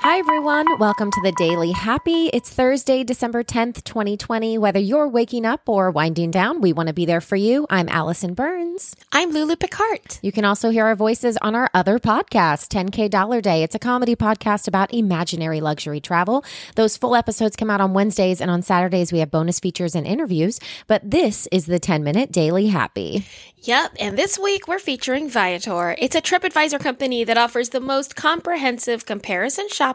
Hi, everyone. Welcome to the Daily Happy. It's Thursday, December 10th, 2020. Whether you're waking up or winding down, we want to be there for you. I'm Allison Burns. I'm Lulu Picard. You can also hear our voices on our other podcast, 10K Dollar Day. It's a comedy podcast about imaginary luxury travel. Those full episodes come out on Wednesdays, and on Saturdays, we have bonus features and interviews. But this is the 10 minute Daily Happy. Yep, and this week we're featuring Viator. It's a TripAdvisor company that offers the most comprehensive comparison shopping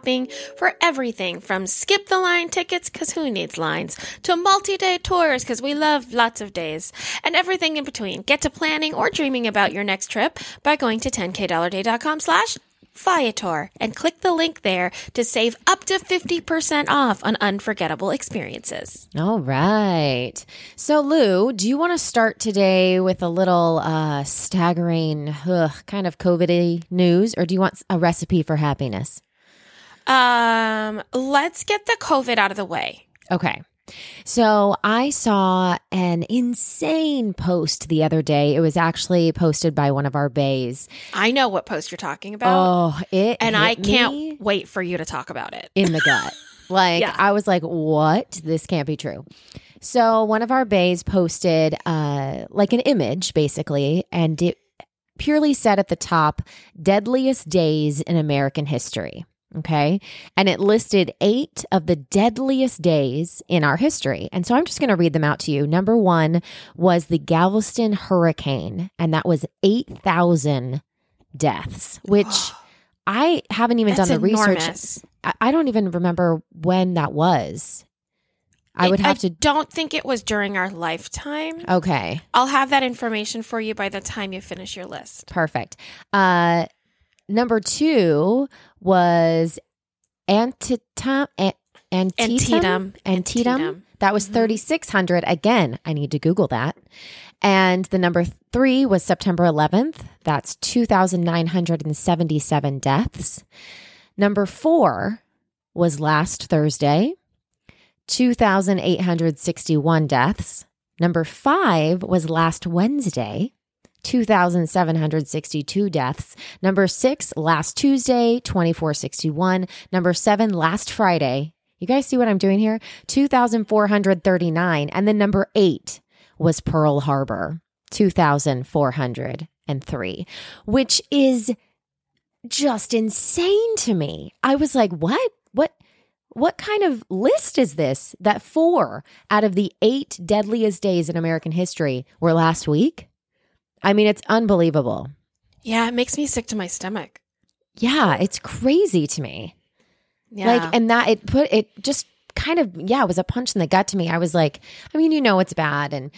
for everything from skip the line tickets, because who needs lines, to multi day tours, because we love lots of days, and everything in between. Get to planning or dreaming about your next trip by going to 10kdollarday.com slash Viator and click the link there to save up to 50% off on unforgettable experiences. All right. So, Lou, do you want to start today with a little uh, staggering, ugh, kind of COVID news, or do you want a recipe for happiness? Um, let's get the COVID out of the way. Okay. So I saw an insane post the other day. It was actually posted by one of our bays. I know what post you're talking about. Oh, it and I can't wait for you to talk about it. in the gut. Like Yeah. I was like, "What? This can't be true." So one of our bays posted uh like an image basically and it purely said at the top deadliest days in American history. Okay. And it listed eight of the deadliest days in our history. And so I'm just going to read them out to you. Number one was the Galveston hurricane, and that was 8,000 deaths, which I haven't even That's done the research. enormous. I, I don't even remember when that was. I would have I to. don't think it was during our lifetime. Okay. I'll have that information for you by the time you finish your list. Perfect. Uh, number two was Antietam. An- Antietam. Antietam. Antietam. Antietam. That was mm-hmm. 3,600. Again, I need to Google that. And the number three was September 11th. That's 2,977 deaths. Number four was last Thursday, 2,861 deaths. Number five was last Wednesday, 2,762 deaths. Number six, last Tuesday, 2,461. Number seven, last Friday. You guys see what I'm doing here? 2,439. And then number eight was Pearl Harbor, 2,403, which is just insane to me. I was like, what? What? What kind of list is this that four out of the eight deadliest days in American history were last week? I mean, it's unbelievable. Yeah, it makes me sick to my stomach. Yeah, it's crazy to me. Yeah. Like, and that it put it just kind of, yeah, it was a punch in the gut to me. I was like, I mean, you know, it's bad and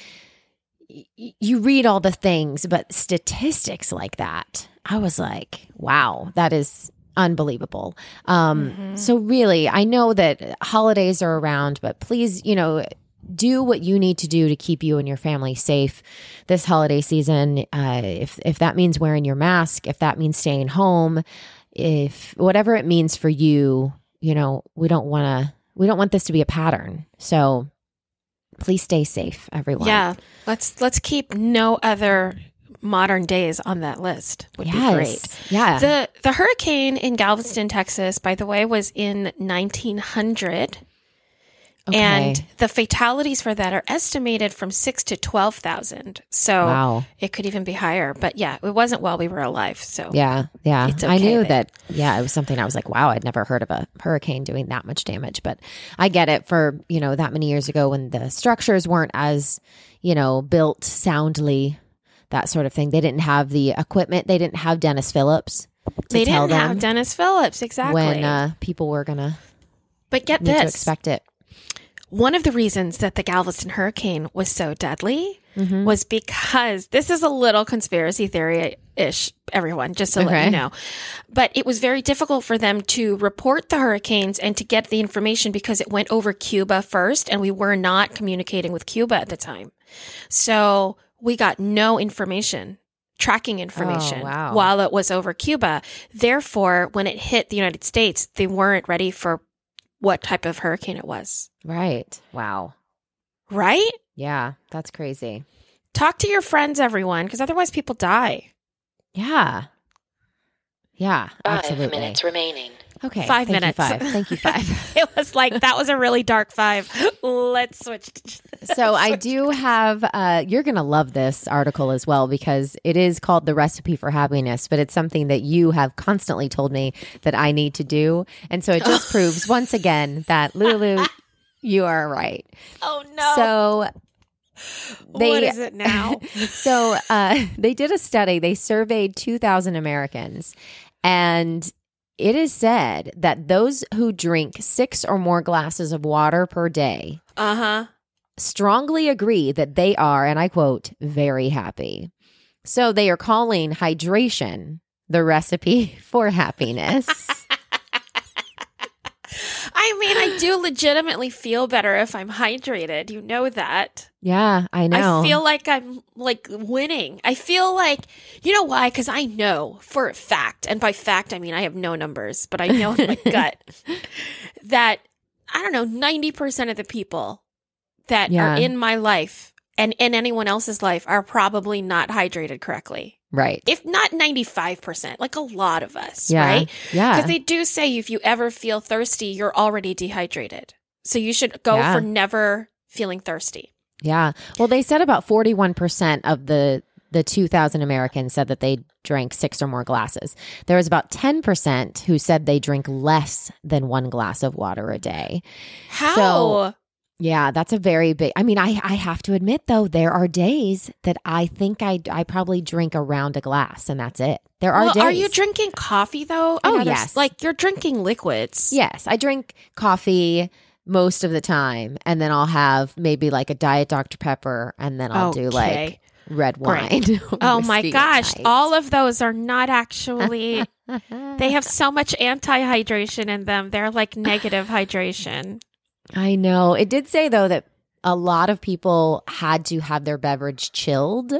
y- you read all the things, but statistics like that, I was like, wow, that is unbelievable. Um, so really, I know that holidays are around, but please, you know, do what you need to do to keep you and your family safe this holiday season. Uh, if if that means wearing your mask, if that means staying home, if whatever it means for you, you know, we don't want to we don't want this to be a pattern. So please stay safe, everyone. yeah. Let's let's keep no other modern days on that list. Would Yes. be great. Yeah. The the hurricane in Galveston, Texas, by the way, was in 1900. Okay. And the fatalities for that are estimated from six to 12,000. So Wow. it could even be higher. But yeah, it wasn't while we were alive. So Yeah, yeah. It's I knew that-. Yeah, it was something I was like, wow, I'd never heard of a hurricane doing that much damage. But I get it for you know that many years ago when the structures weren't as you know built soundly, that sort of thing. They didn't have the equipment. They didn't have Dennis Phillips to they didn't have Dennis Phillips. Exactly. when uh, people were gonna but get to this. expect it. One of the reasons that the Galveston hurricane was so deadly Mm-hmm. was because this is a little conspiracy theory ish, everyone, just to let you know. But it was very difficult for them to report the hurricanes and to get the information because it went over Cuba first, and we were not communicating with Cuba at the time. So we got no information. Tracking information Oh, wow. while it was over Cuba. Therefore, when it hit the United States, they weren't ready for what type of hurricane it was. Right. Wow. Right? Yeah, that's crazy. Talk to your friends, everyone, because otherwise people die. Yeah. Yeah, Five absolutely. minutes remaining. Okay. Five thank minutes. You five. Thank you, five. It was like that was a really dark five. Let's switch. so I do have uh you're going to love this article as well because it is called the recipe for happiness, but it's something that you have constantly told me that I need to do. And so it just proves once again that Lulu you are right. Oh no! So they what is it now? so uh, they did a study. They surveyed 2,000 Americans, and it is said that those who drink six or more glasses of water per day Uh huh. strongly agree that they are, and I quote, very happy. So they are calling hydration the recipe for happiness. I mean, I do legitimately feel better if I'm hydrated. You know that. yeah, I know. I feel like I'm like winning. I feel like, you know why? Because I know for a fact, and by fact, I mean I have no numbers, but I know in my gut that I don't know, 90% of the people that Yeah. are in my life and in anyone else's life are probably not hydrated correctly. Right. If not 95%, like a lot of us, Yeah. right? Yeah. Because they do say if you ever feel thirsty, you're already dehydrated. So you should go Yeah. for never feeling thirsty. Yeah. Well, they said about 41% of the the 2000 Americans said that they drank 6 or more glasses. There was about 10% who said they drink less than 1 glass of water a day. How? So- Yeah, that's a very big I mean, I I have to admit though there are days that I think I I probably drink around a glass and that's it. There are well, days are you drinking coffee though? Oh, yes. Like you're drinking liquids. Yes, I drink coffee most of the time and then I'll have maybe like a diet Dr Pepper and then I'll do like red wine. Oh my gosh. All of those are not actually, they have so much anti hydration in them. They're like negative hydration. I know. It did say though that a lot of people had to have their beverage chilled.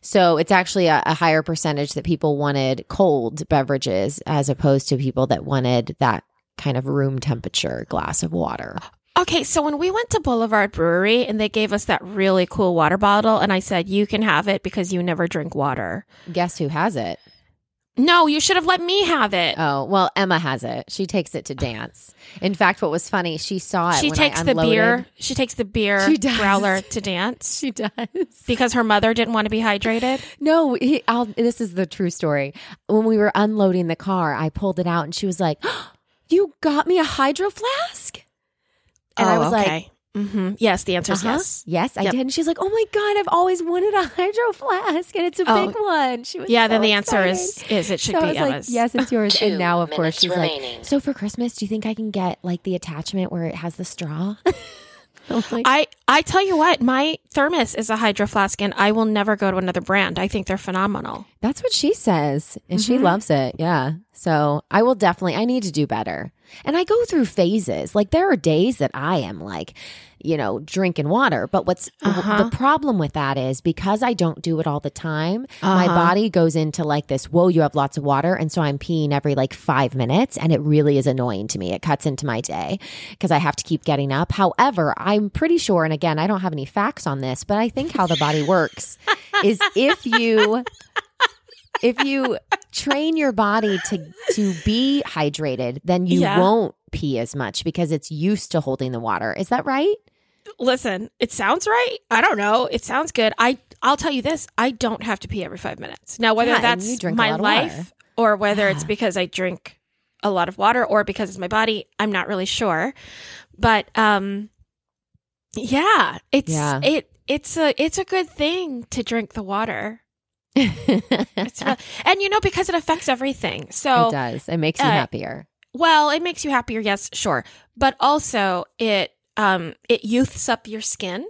So it's actually a, a higher percentage that people wanted cold beverages as opposed to people that wanted that kind of room temperature glass of water. Okay, so when we went to Boulevard Brewery and they gave us that really cool water bottle, and I said, You can have it because you never drink water. Guess who has it? No, you should have let me have it. Oh, well, Emma has it. She takes it to dance. In fact, what was funny, she saw it. she when I takes the beer. She takes the beer She does. growler to dance She does. because her mother didn't want to be hydrated. No, he, I'll, this is the true story. When we were unloading the car, I pulled it out and she was like, You got me a hydro flask? And I oh, was like, hmm Yes, the answer is uh-huh. yes. Yes, I Yep. did. And she's like, Oh my God, I've always wanted a hydro flask and it's a Oh. big one. She was Yeah, then so the answer is is it should so I be was like, Yes, it's yours. Two and now, of course, she's remaining. like, So for Christmas, do you think I can get like the attachment where it has the straw? I'm like, I I tell you what, my thermos is a hydro flask, and I will never go to another brand. I think they're phenomenal. That's what she says, and she Mhm. loves it. Yeah. So I will definitely, I need to do better. And I go through phases. Like there are days that I am like, you know, drinking water. But what's Uh-huh. the problem with that is because I don't do it all the time, my Uh-huh. body goes into like this, whoa, you have lots of water. And so I'm peeing every like five minutes. And it really is annoying to me. It cuts into my day because I have to keep getting up. However, I'm pretty sure, and again, I don't have any facts on this, but I think how the body works is if you if you train your body to to be hydrated, then you Yeah. won't pee as much because it's used to holding the water. Is that right? Listen, it sounds right. I don't know. It sounds good. I I'll tell you this. I don't have to pee every five minutes. Now, whether Yeah, that's my lot of water. life or whether it's because I drink a lot of water or because it's my body, I'm not really sure. But um, yeah, it's it it's a it's a good thing to drink the water. It's re- and you know because it affects everything. So it does. It makes you uh, happier. Well, it makes you happier, yes, sure. But also it um it youths up your skin.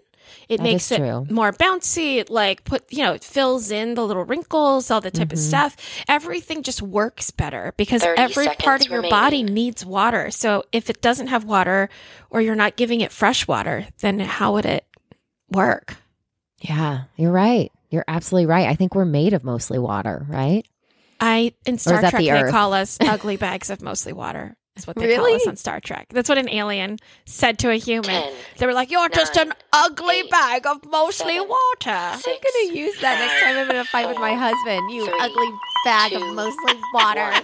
It That makes it true. more bouncy. It like put you know, it fills in the little wrinkles, all the type of Mhm. stuff. Everything just works better because every part of your body needs water. So if it doesn't have water or you're not giving it fresh water, then how would it work? Yeah, you're right. You're absolutely right. I think we're made of mostly water, right? I in Star Trek the they Earth? call us ugly bags of mostly water. That's what they call us on Star Trek. That's what an alien said to a human. Ten, they were like, "You're just an ugly eight, bag of mostly seven, water." I'm gonna use that next time I'm in a fight with my husband. You three, ugly bag two, of mostly water. one.